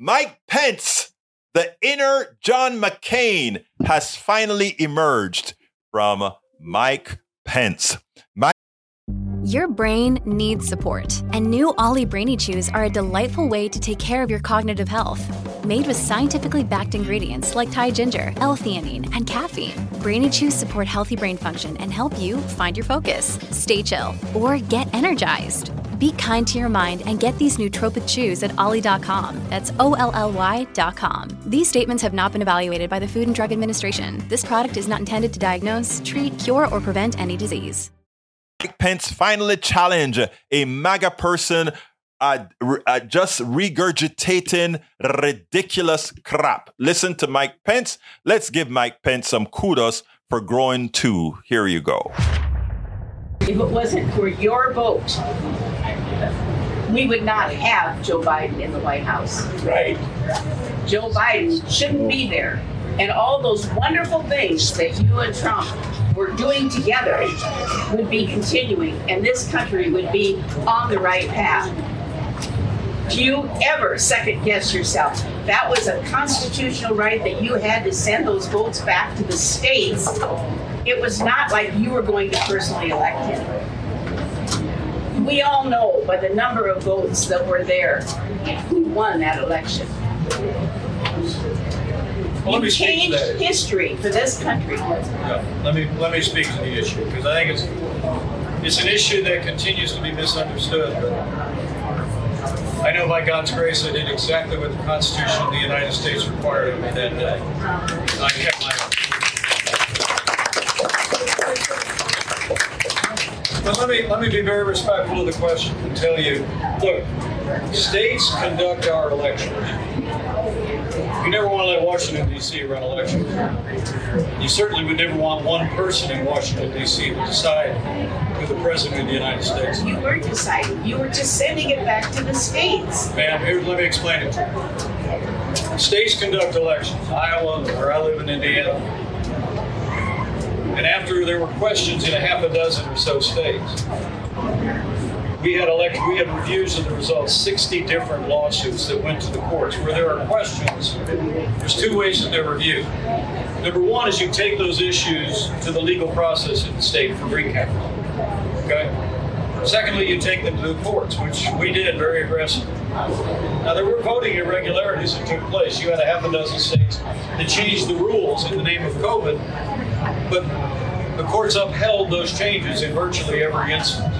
Mike Pence, the inner John McCain, has finally emerged from Mike Pence. Mike- your brain needs support, and new OLLY Brainy Chews are a delightful way to take care of your cognitive health. Made with scientifically backed ingredients like Thai ginger, L-theanine, and caffeine, Brainy Chews support healthy brain function and help you find your focus, stay chill, or get energized. Be kind to your mind and get these nootropic chews at olly.com. That's O L L Y.com. These statements have not been evaluated by the Food and Drug Administration. This product is not intended to diagnose, treat, cure, or prevent any disease. Mike Pence finally challenged a MAGA person uh, uh, just regurgitating ridiculous crap. Listen to Mike Pence. Let's give Mike Pence some kudos for growing too. Here you go. If it wasn't for your vote, we would not have Joe Biden in the White House. Right. Joe Biden shouldn't be there. And all those wonderful things that you and Trump were doing together would be continuing, and this country would be on the right path. Do you ever second guess yourself? That was a constitutional right that you had to send those votes back to the states. It was not like you were going to personally elect him. We all know by the number of votes that were there who won that election. Well, you changed history for this country. Yeah. Let me let me speak to the issue because I think it's it's an issue that continues to be misunderstood. But I know by God's grace I did exactly what the Constitution of the United States required of me that day. I kept my But let me let me be very respectful of the question and tell you, look, states conduct our elections. You never want to let Washington, D.C. run elections. You certainly would never want one person in Washington, D.C. to decide who the President of the United States. You weren't deciding. You were just sending it back to the states. Ma'am, here, let me explain it to you. States conduct elections. Iowa, where I live in Indiana. And after there were questions in a half a dozen or so states, we had elect, we had reviews of the results, 60 different lawsuits that went to the courts where there are questions. There's two ways that they're reviewed. Number one is you take those issues to the legal process in the state for recount. Okay? Secondly, you take them to the courts, which we did very aggressively. Now, there were voting irregularities that took place. You had a half a dozen states that changed the rules in the name of COVID, but the courts upheld those changes in virtually every instance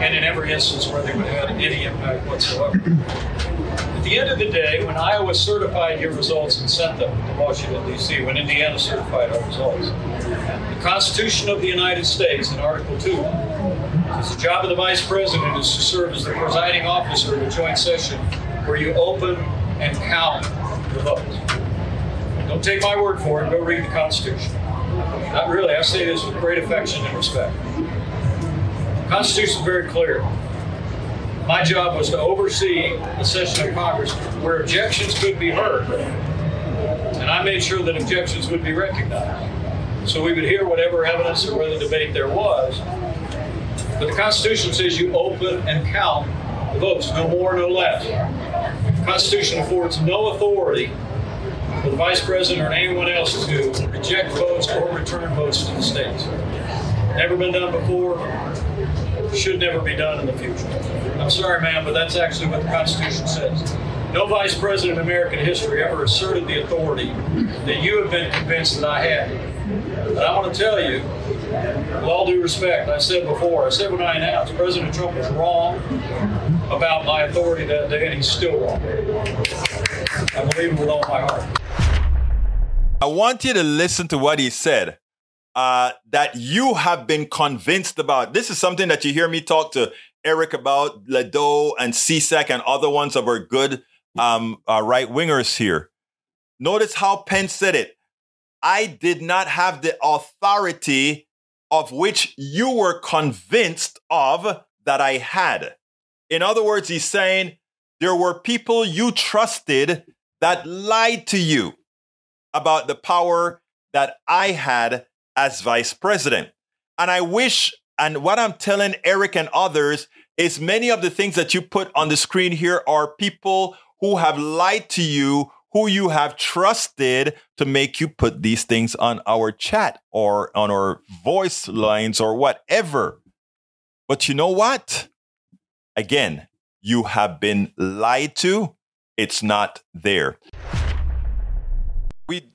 and in every instance where they would have had any impact whatsoever. At the end of the day, when Iowa certified your results and sent them to Washington, D.C., when Indiana certified our results, the Constitution of the United States in Article 2 says the job of the Vice President is to serve as the presiding officer of a joint session where you open and count the votes. Don't take my word for it, go read the Constitution. Not really, I say this with great affection and respect. Constitution is very clear. My job was to oversee the session of Congress where objections could be heard. And I made sure that objections would be recognized. So we would hear whatever evidence or whatever debate there was. But the Constitution says you open and count the votes, no more, no less. The Constitution affords no authority for the Vice President or anyone else to reject votes or return votes to the states. Never been done before should never be done in the future. I'm sorry, ma'am, but that's actually what the Constitution says. No vice president in American history ever asserted the authority that you have been convinced that I had. But I want to tell you, with all due respect, I said before, I said when I announced President Trump was wrong about my authority that day, and he's still wrong. I believe him with all my heart. I want you to listen to what he said uh, that you have been convinced about. This is something that you hear me talk to Eric about, Ledo and CSEC and other ones of our good um, uh, right wingers here. Notice how Pence said it. I did not have the authority of which you were convinced of that I had. In other words, he's saying there were people you trusted that lied to you about the power that I had as vice president. And I wish, and what I'm telling Eric and others is many of the things that you put on the screen here are people who have lied to you, who you have trusted to make you put these things on our chat or on our voice lines or whatever. But you know what? Again, you have been lied to. It's not there we